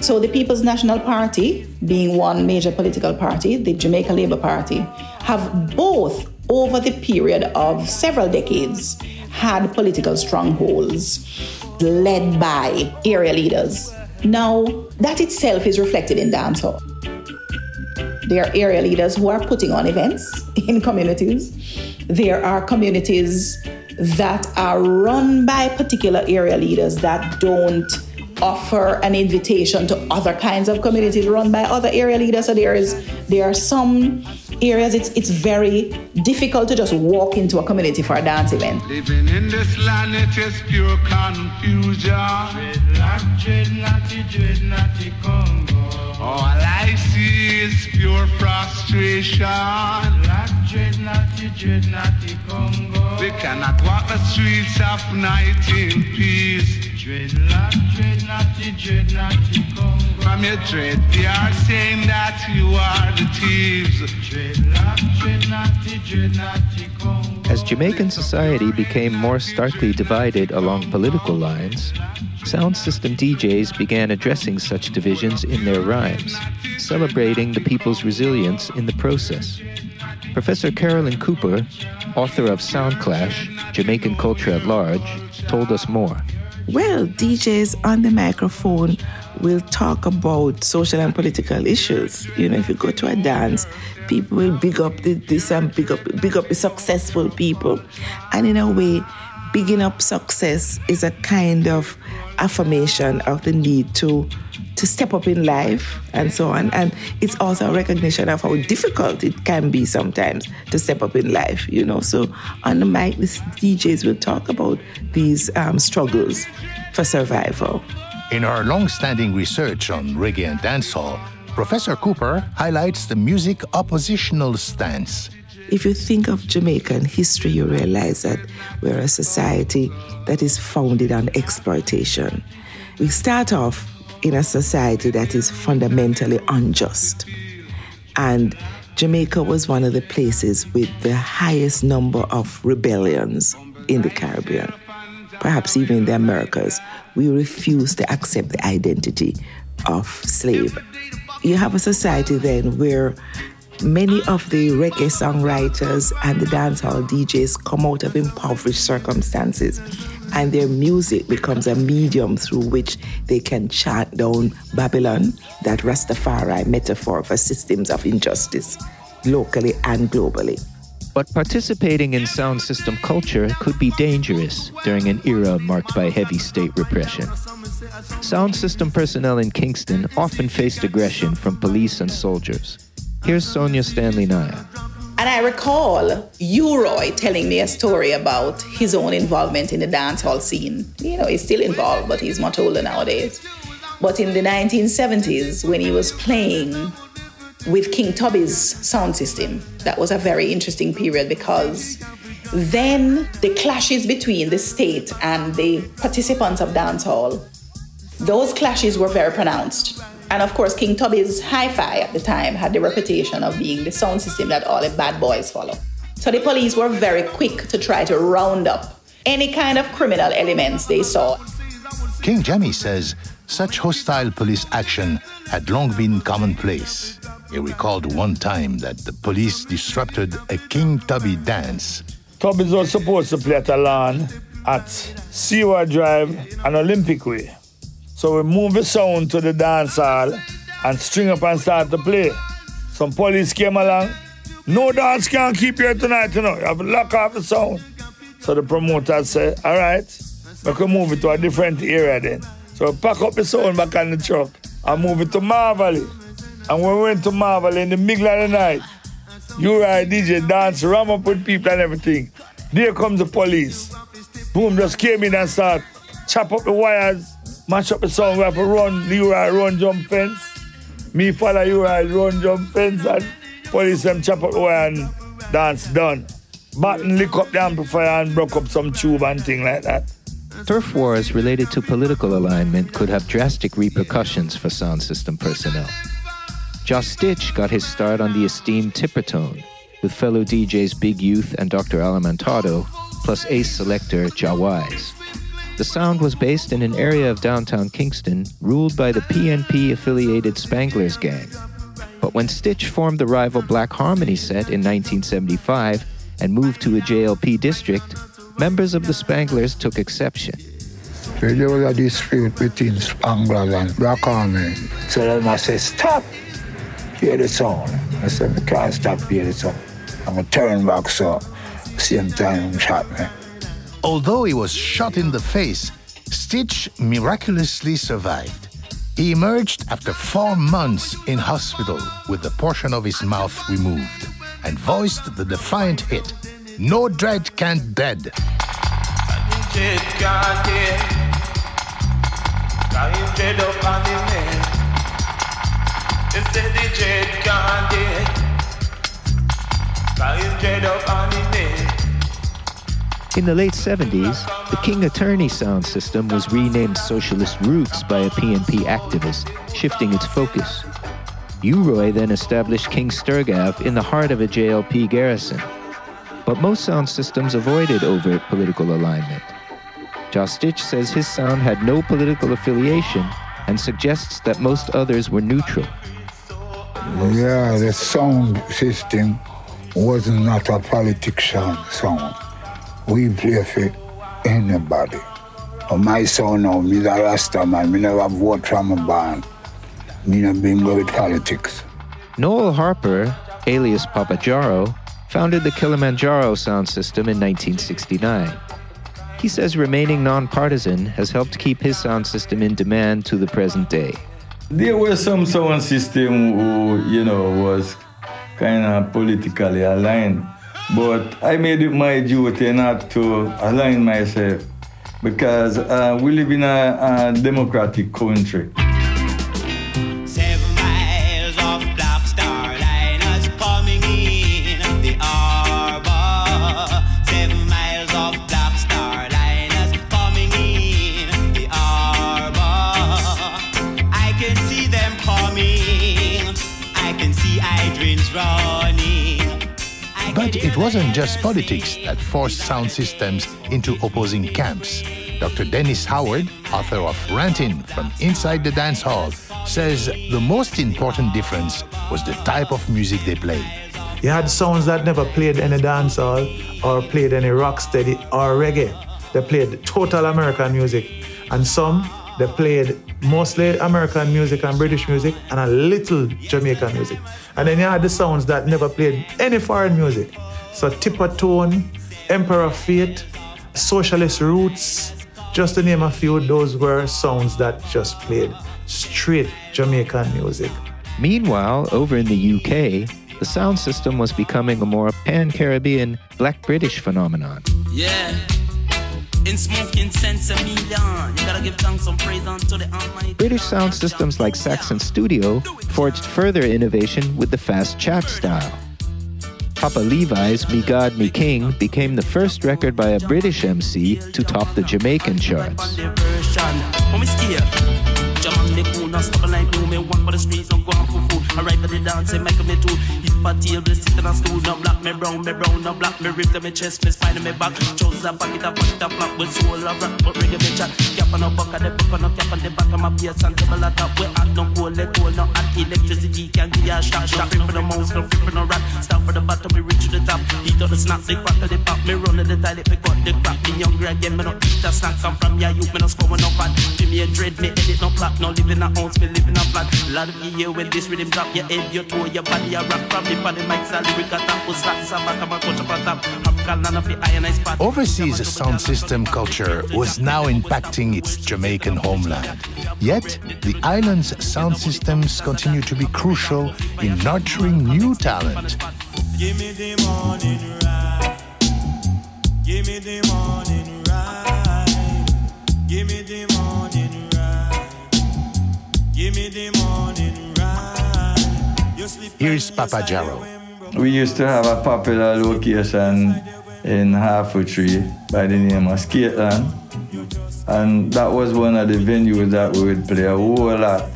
Speaker 17: So, the People's National Party, being one major political party, the Jamaica Labour Party, have both, over the period of several decades, had political strongholds led by area leaders. Now, that itself is reflected in dancehall. There are area leaders who are putting on events in communities. There are communities that are run by particular area leaders that don't offer an invitation to other kinds of communities run by other area leaders. So there is there are some areas it's it's very difficult to just walk into a community for a dance event.
Speaker 18: Living in this land, it is pure confusion. Dreadlock, dreadnoughty, dreadnoughty Congo. Oh, All I see is pure frustration. Dreadlock, dreadnoughty, dreadnoughty Congo. We cannot walk the streets of night in peace. Dreadlock, dreadnoughty, dreadnoughty Congo. From your dread, they are saying that you are the thieves. Dreadlock, dreadnoughty, dreadnoughty Congo.
Speaker 3: As Jamaican society became more starkly divided along political lines, sound system DJs began addressing such divisions in their rhymes, celebrating the people's resilience in the process. Professor Carolyn Cooper, author of Sound Clash Jamaican Culture at Large, told us more.
Speaker 19: Well, DJs on the microphone will talk about social and political issues. You know, if you go to a dance, people will big up the, this and big up, big up the successful people. And in a way, bigging up success is a kind of affirmation of the need to to step up in life and so on. And it's also a recognition of how difficult it can be sometimes to step up in life, you know. So on the mic, the DJs will talk about these um, struggles for survival.
Speaker 1: In her long standing research on reggae and dancehall, Professor Cooper highlights the music oppositional stance.
Speaker 19: If you think of Jamaican history, you realize that we're a society that is founded on exploitation. We start off in a society that is fundamentally unjust. And Jamaica was one of the places with the highest number of rebellions in the Caribbean, perhaps even in the Americas. We refuse to accept the identity of slave. You have a society then where many of the reggae songwriters and the dancehall DJs come out of impoverished circumstances and their music becomes a medium through which they can chant down Babylon, that Rastafari metaphor for systems of injustice, locally and globally.
Speaker 3: But participating in sound system culture could be dangerous during an era marked by heavy state repression. Sound system personnel in Kingston often faced aggression from police and soldiers. Here's Sonjah Stanley Niaah.
Speaker 17: And I recall U Roy telling me a story about his own involvement in the dancehall scene. You know, he's still involved, but he's much older nowadays. But in the 1970s, when he was playing with King Tubby's sound system, that was a very interesting period because then the clashes between the state and the participants of dancehall, those clashes were very pronounced. And of course, King Tubby's hi fi at the time had the reputation of being the sound system that all the bad boys follow. So the police were very quick to try to round up any kind of criminal elements they saw.
Speaker 1: King Jammy says such hostile police action had long been commonplace. He recalled one time that the police disrupted a King Tubby dance.
Speaker 16: Tubby's was supposed to play at a lawn at Seaward Drive and Olympic Way. So we move the sound to the dance hall and string up and start to play. Some police came along. No dance can keep here tonight, you know. You have to lock off the sound. So the promoter said, all right, we can move it to a different area then. So we pack up the sound back on the truck and move it to Maverley. And we went to Maverley in the middle of the night, you ride DJ dance, ram up with people and everything. There comes the police. Boom, just came in and start chop up the wires, mash up the sound. We have to run, Leroy run jump fence. Me follow Leroy run jump fence and police them chop up the and dance done. Button lick up the amplifier and broke up some tube and thing like that.
Speaker 3: Turf wars related to political alignment could have drastic repercussions for sound system personnel. Jah Stitch got his start on the esteemed Tippertone with fellow DJs Big Youth and Dr. Alimantado, plus ace selector Jah Wise. The sound was based in an area of downtown Kingston ruled by the PNP affiliated Spanglers Gang. But when Stitch formed the rival Black Harmony set in 1975 and moved to a JLP district, members of the Spanglers took exception.
Speaker 20: There was a dispute between Spanglers and Black Army. So then I said, stop, hear the sound. I said, I can't stop hear the sound. I'm going to turn back so same time shot me.
Speaker 1: Although he was shot in the face, Stitch miraculously survived. He emerged after four months in hospital with a portion of his mouth removed and voiced the defiant hit, No Dread Can't Dead.
Speaker 3: In the late 70s, the King Attorney sound system was renamed Socialist Roots by a PNP activist, shifting its focus. U Roy then established King Sturgav in the heart of a JLP garrison. But most sound systems avoided overt political alignment. Jah Stitch says his sound had no political affiliation and suggests that most others were neutral.
Speaker 20: Yeah, the sound system was not a politician sound. We play for anybody. On my sound now, me a Rasta man, me never vote from a band. Me no bingo with politics.
Speaker 3: Noel Harper, alias Papa Jaro, founded the Kilimanjaro sound system in 1969. He says remaining nonpartisan has helped keep his sound system in demand to the present day.
Speaker 21: There were some sound system who, you know, was kind of politically aligned. But I made it my duty not to align myself because uh, we live in a, a democratic country.
Speaker 1: Wasn't just politics that forced sound systems into opposing camps. Dr. Dennis Howard, author of Ranting from Inside the Dance Hall, says the most important difference was the type of music they played.
Speaker 22: You had sounds that never played any dancehall or played any rock steady or reggae. They played total American music. And some, they played mostly American music and British music and a little Jamaican music. And then you had the sounds that never played any foreign music. So Tipper Tone, Emperor Faith, Socialist Roots, just to name a few, those were sounds that just played straight Jamaican music.
Speaker 3: Meanwhile, over in the UK, the sound system was becoming a more pan Caribbean black British phenomenon.
Speaker 23: Yeah. In smoking sense a million. You gotta give thanks and praise unto the Almighty.
Speaker 3: British sound systems like Saxon Studio forged further innovation with the fast chat style. Papa Levi's Me God Me King became the first record by a British MC to top the Jamaican charts.
Speaker 23: We no me one for the and make me too. If a table, sit on a stool, no black me brown, me brown, no black me rip to me chest, me spine, me back. Trousers, pocket, a pocket, a flap with soul, a rock, but reggae me chat. Cap on a buck, the buck on a cap on the back of my bass, and table a top. We hot, no cold, let cold, no hot. Electricity can give you a shock, shock. Free for the mouse, no free for no rat. Stop for the bottom, me reach to the top. Heat up the snack, the crack of the pop. Me run to the toilet, me cut the crap. Me younger again, me no eat a snack. Come from ya, youth, me no score, no fat. Give me a dread, me edit no plot. No live in a house, me live in a flat. Lot of you when this rhythm drop, your head, your toe, your body, your rock from the body, mic, salary, lyric attack, was slack, sabak, I'm a coach up on top. African land of the iron ice spot.
Speaker 1: Overseas sound system culture was now impacting its Jamaican homeland. Yet, the island's sound systems continue to be crucial in nurturing new talent.
Speaker 10: Give me the morning ride. Give me the morning ride. Give me the morning
Speaker 1: Here's Papa Jarrow.
Speaker 21: We used to have a popular location in Tree by the name of Skateland. And that was one of the venues that we would play a whole lot.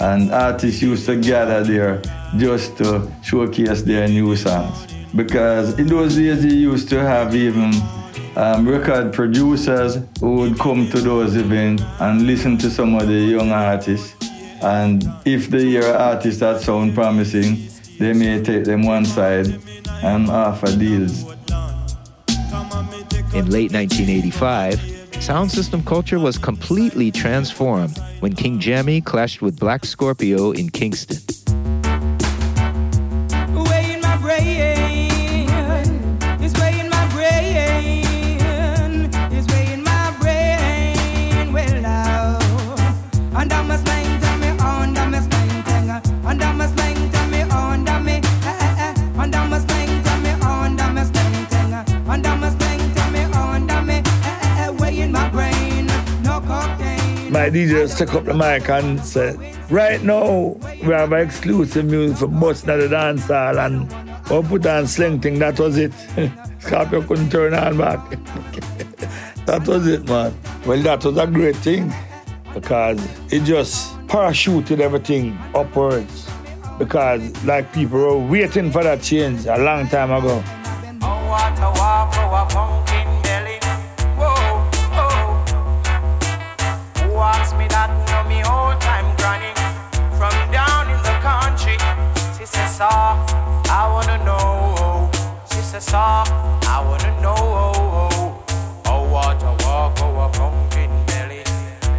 Speaker 21: And artists used to gather there just to showcase their new songs. Because in those days, they used to have even um, record producers who would come to those events and listen to some of the young artists. And if they hear uh, artists that sound promising, they may take them one side and offer deals.
Speaker 3: In late 1985, sound system culture was completely transformed when King Jammy clashed with Black Scorpio in Kingston.
Speaker 24: My
Speaker 16: DJ stuck up the mic and said, right now, we have exclusive music for busting at the dance hall and we put on Sleng Teng, that was it. Scorpio couldn't turn on back. that was it, man. Well, that was a great thing because it just parachuted everything upwards. Because like people were waiting for that change a long time ago.
Speaker 24: Says, "Sir, I wanna know." Oh, what a walk, oh, a pumpkin belly.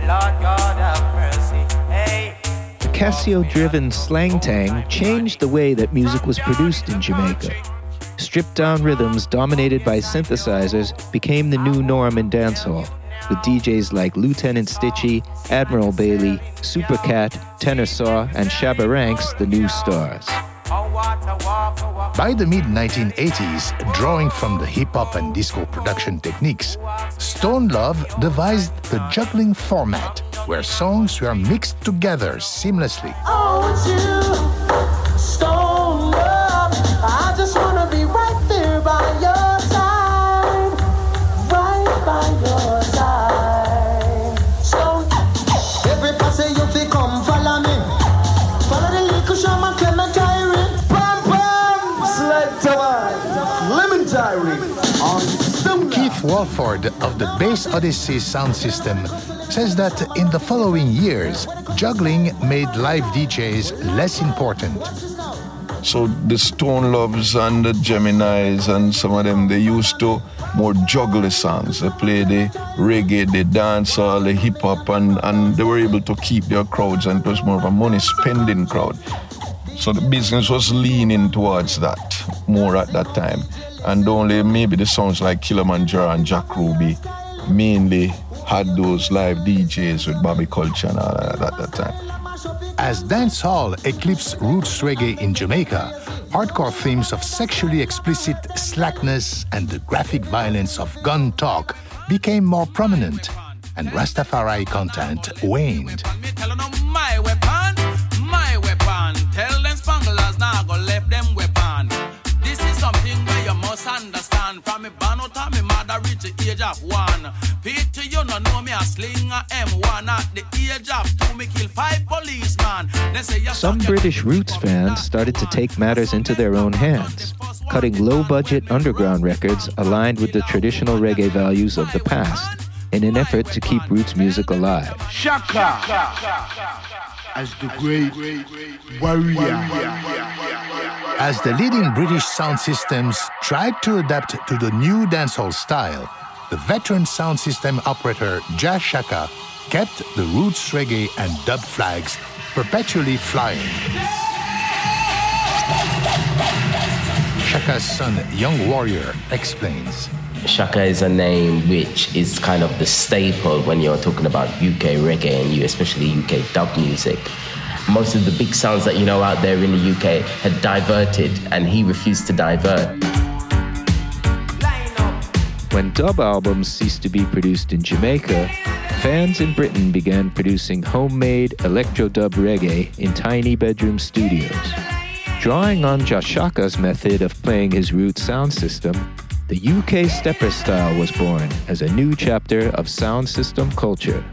Speaker 24: Lord God have mercy. Hey.
Speaker 3: The Casio driven Sleng Teng changed the way that music was produced in Jamaica. Stripped down rhythms dominated by synthesizers became the new norm in dancehall, with DJs like Lieutenant Stitchy, Admiral Bailey, Supercat, Tenor Saw, and Shabba Ranks the new stars.
Speaker 1: By the mid 1980s, drawing from the hip hop and disco production techniques, Stone Love devised the juggling format, where songs were mixed together seamlessly.
Speaker 24: Oh,
Speaker 1: Walford of the Bass Odyssey sound system says that in the following years, juggling made live DJs less important.
Speaker 25: So the Stone Loves and the Geminis and some of them, they used to more juggle the songs. They play the reggae, the dancehall, the hip hop, and, and they were able to keep their crowds, and it was more of a money spending crowd. So the business was leaning towards that more at that time. And only maybe the songs like Kilimanjaro and Jack Ruby mainly had those live DJs with Bobby Culture and all that at that time.
Speaker 1: As dancehall eclipsed roots reggae in Jamaica, hardcore themes of sexually explicit slackness and the graphic violence of gun talk became more prominent, and Rastafari content waned.
Speaker 26: The age of one. Pity you no know me a sling a M1 at the age of two. Me kill five policemen. They say
Speaker 3: Some British roots fans started to take matters into their own hands, cutting low budget underground records aligned with the traditional reggae values of the past in an effort to keep roots music alive.
Speaker 20: Shaka as the great warrior.
Speaker 1: As the leading British sound systems tried to adapt to the new dancehall style, the veteran sound system operator Jah Shaka kept the roots reggae and dub flags perpetually flying. Shaka's son, Young Warrior, explains.
Speaker 27: Shaka is a name which is kind of the staple when you're talking about UK reggae and you, especially UK dub music. Most of the big sounds that you know out there in the UK had diverted, and he refused to divert.
Speaker 3: When dub albums ceased to be produced in Jamaica, fans in Britain began producing homemade electro dub reggae in tiny bedroom studios. Drawing on Jah Shaka's method of playing his root sound system, the UK stepper style was born as a new chapter of sound system culture.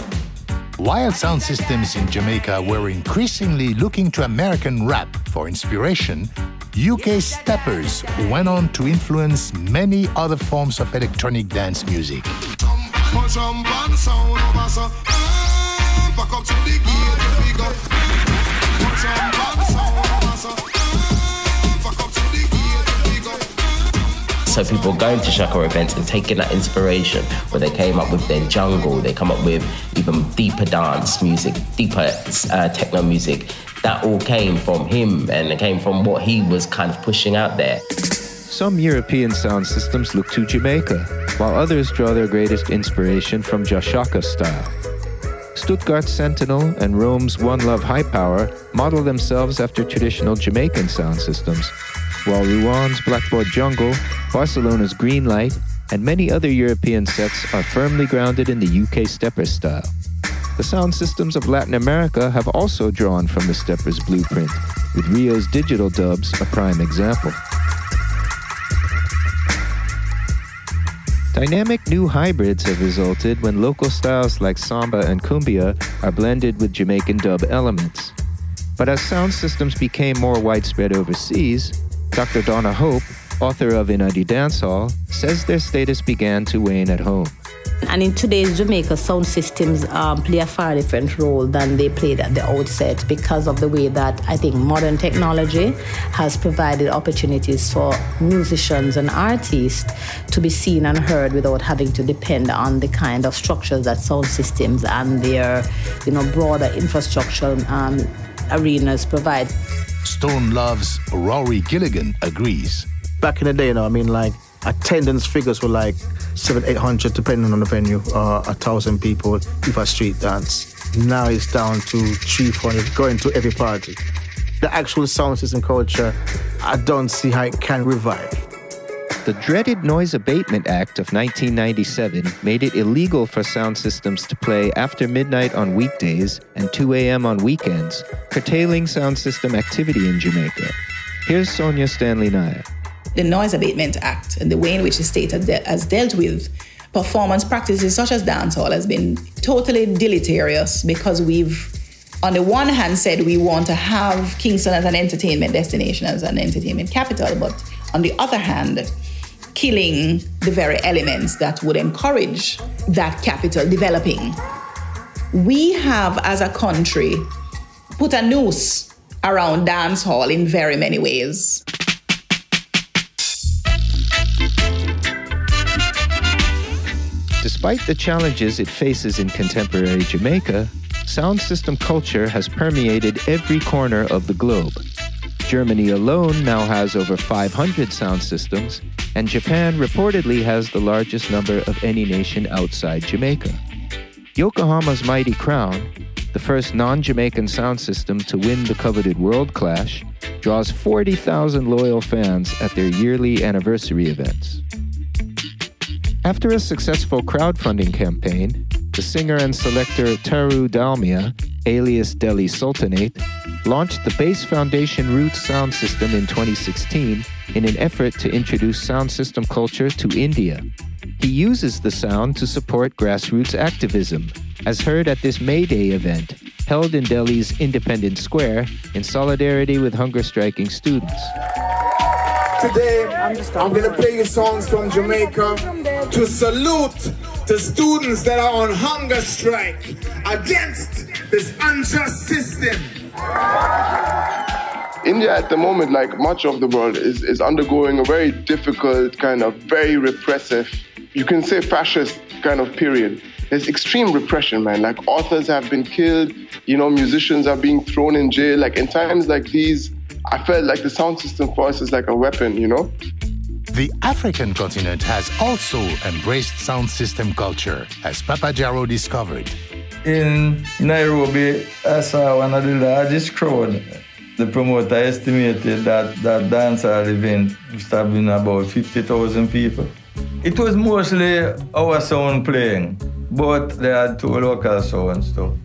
Speaker 1: While sound systems in Jamaica were increasingly looking to American rap for inspiration, UK steppers went on to influence many other forms of electronic dance music.
Speaker 27: So people going to Shaka events and taking that inspiration where they came up with their jungle, they come up with even deeper dance music, deeper uh, techno music. That all came from him and it came from what he was kind of pushing out there.
Speaker 3: Some European sound systems look to Jamaica, while others draw their greatest inspiration from Jah Shaka style. Stuttgart Sentinel and Rome's One Love High Power model themselves after traditional Jamaican sound systems, while Rouen Blackboard Jungle, Barcelona's Green Light, and many other European sets are firmly grounded in the UK stepper style. The sound systems of Latin America have also drawn from the stepper's blueprint, with Rio's digital dubs a prime example. Dynamic new hybrids have resulted when local styles like samba and cumbia are blended with Jamaican dub elements. But as sound systems became more widespread overseas, Dr. Donna Hope, author of Inna di Dancehall, says their status began to wane at home.
Speaker 28: And in today's Jamaica, sound systems um, play a far different role than they played at the outset because of the way that I think modern technology has provided opportunities for musicians and artists to be seen and heard without having to depend on the kind of structures that sound systems and their, you know, broader infrastructural um, arenas provide.
Speaker 1: Stone Love's Rory Gilligan agrees.
Speaker 29: Back in the day, you know, I mean, like attendance figures were like seven, eight hundred, depending on the venue, uh, a thousand people if a street dance. Now it's down to three, going to every party. The actual sound system culture, I don't see how it can revive.
Speaker 3: The dreaded Noise Abatement Act of 1997 made it illegal for sound systems to play after midnight on weekdays and 2 a.m. on weekends, curtailing sound system activity in Jamaica. Here's Sonjah Stanley Niaah.
Speaker 17: The Noise Abatement Act and the way in which the state has dealt with performance practices such as dancehall has been totally deleterious because we've on the one hand said we want to have Kingston as an entertainment destination, as an entertainment capital, but on the other hand, killing the very elements that would encourage that capital developing. We have, as a country, put a noose around dancehall in very many ways.
Speaker 3: Despite the challenges it faces in contemporary Jamaica, sound system culture has permeated every corner of the globe. Germany alone now has over 500 sound systems, and Japan reportedly has the largest number of any nation outside Jamaica. Yokohama's Mighty Crown, the first non Jamaican sound system to win the coveted World Clash, draws 40,000 loyal fans at their yearly anniversary events. After a successful crowdfunding campaign, the singer and selector Taru Dalmia, alias Delhi Sultanate, launched the Bass Foundation Roots sound system in 2016 in an effort to introduce sound system culture to India. He uses the sound to support grassroots activism, as heard at this May Day event held in Delhi's Independence Square in solidarity with hunger striking students.
Speaker 30: Today, I'm gonna play you songs from Jamaica to salute the students that are on hunger strike against this unjust system.
Speaker 31: India at the moment, like much of the world, is, is undergoing a very difficult, kind of very repressive, you can say fascist kind of period. There's extreme repression, man. Like authors have been killed, you know, musicians are being thrown in jail. Like in times like these, I felt like the sound system for us is like a weapon, you know?
Speaker 1: The African continent has also embraced sound system culture, as Papa Jaro discovered.
Speaker 21: In Nairobi, I saw one of the largest crowd. The promoter estimated that that dancehall event must have been about 50,000 people. It was mostly our sound playing. but they had two local sounds too.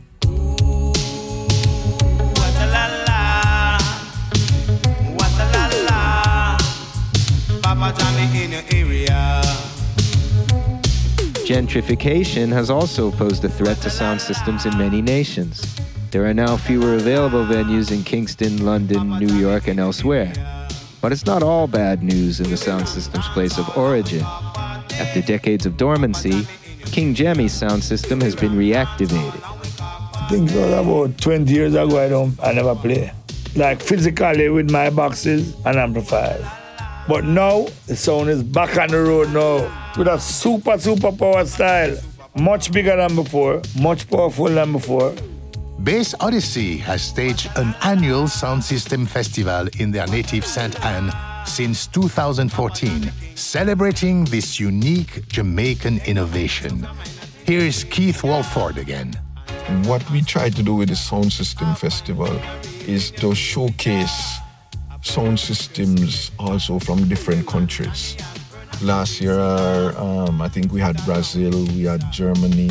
Speaker 3: Gentrification has also posed a threat to sound systems in many nations. There are now fewer available venues in Kingston, London, New York, and elsewhere. But it's not all bad news in the sound system's place of origin. After decades of dormancy, King Jammy's sound system has been reactivated.
Speaker 16: I think about 20 years ago I don't I never play. Like physically with my boxes and amplifiers. But now the sound is back on the road now with a super super power style. Much bigger than before, much powerful than before.
Speaker 1: Bass Odyssey has staged an annual sound system festival in their native St. Anne since 2014, celebrating this unique Jamaican innovation. Here is Keith Walford again.
Speaker 25: What we try to do with the Sound System Festival is to showcase sound systems also from different countries. Last year, um, I think we had Brazil, we had Germany,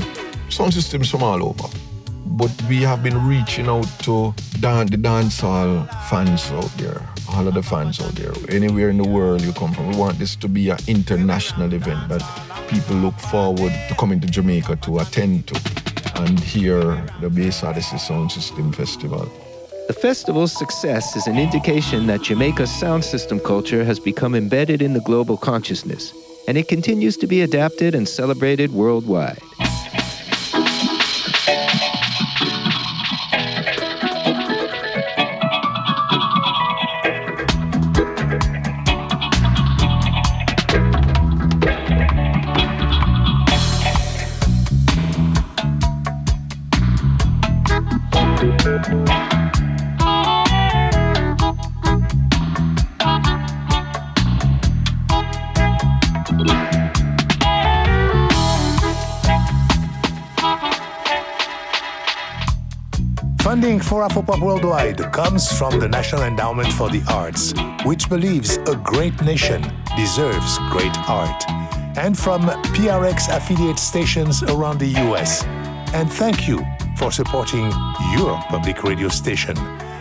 Speaker 25: sound systems from all over. But we have been reaching out to dan- the dancehall fans out there, all of the fans out there, anywhere in the world you come from. We want this to be an international event that people look forward to coming to Jamaica to attend to and hear the Bass Odyssey Sound System Festival.
Speaker 3: The festival's success is an indication that Jamaica's sound system culture has become embedded in the global consciousness, and it continues to be adapted and celebrated worldwide.
Speaker 1: Funding for Afropop Worldwide comes from the National Endowment for the Arts, which believes a great nation deserves great art, and from PRX affiliate stations around the US. And thank you for supporting your public radio station.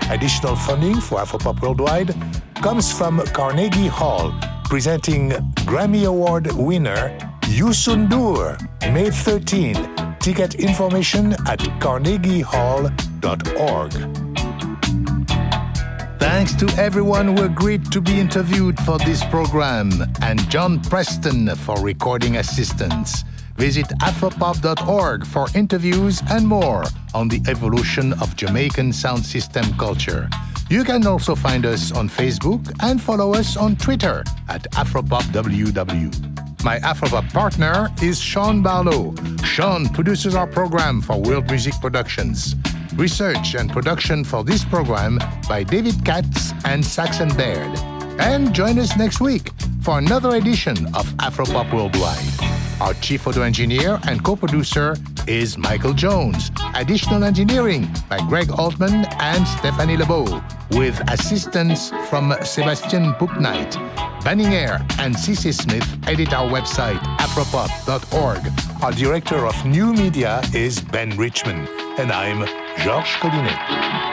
Speaker 1: Additional funding for Afropop Worldwide comes from Carnegie Hall, presenting Grammy Award winner Youssou N'Dour, May 13. Ticket information at carnegiehall.org. Thanks to everyone who agreed to be interviewed for this program and John Preston for recording assistance. Visit afropop.org for interviews and more on the evolution of Jamaican sound system culture. You can also find us on Facebook and follow us on Twitter at AfropopWW. My Afropop partner is Sean Barlow. Sean produces our program for World Music Productions. Research and production for this program by David Katz and Saxon Baird. And join us next week for another edition of Afropop Worldwide. Our chief photo engineer and co producer is Michael Jones. Additional engineering by Greg Altman and Stephanie LeBeau, with assistance from Sebastian Booknight. Banning Eyre and Cece Smith edit our website, afropop.org. Our director of new media is Ben Richmond, and I'm Georges Collinet.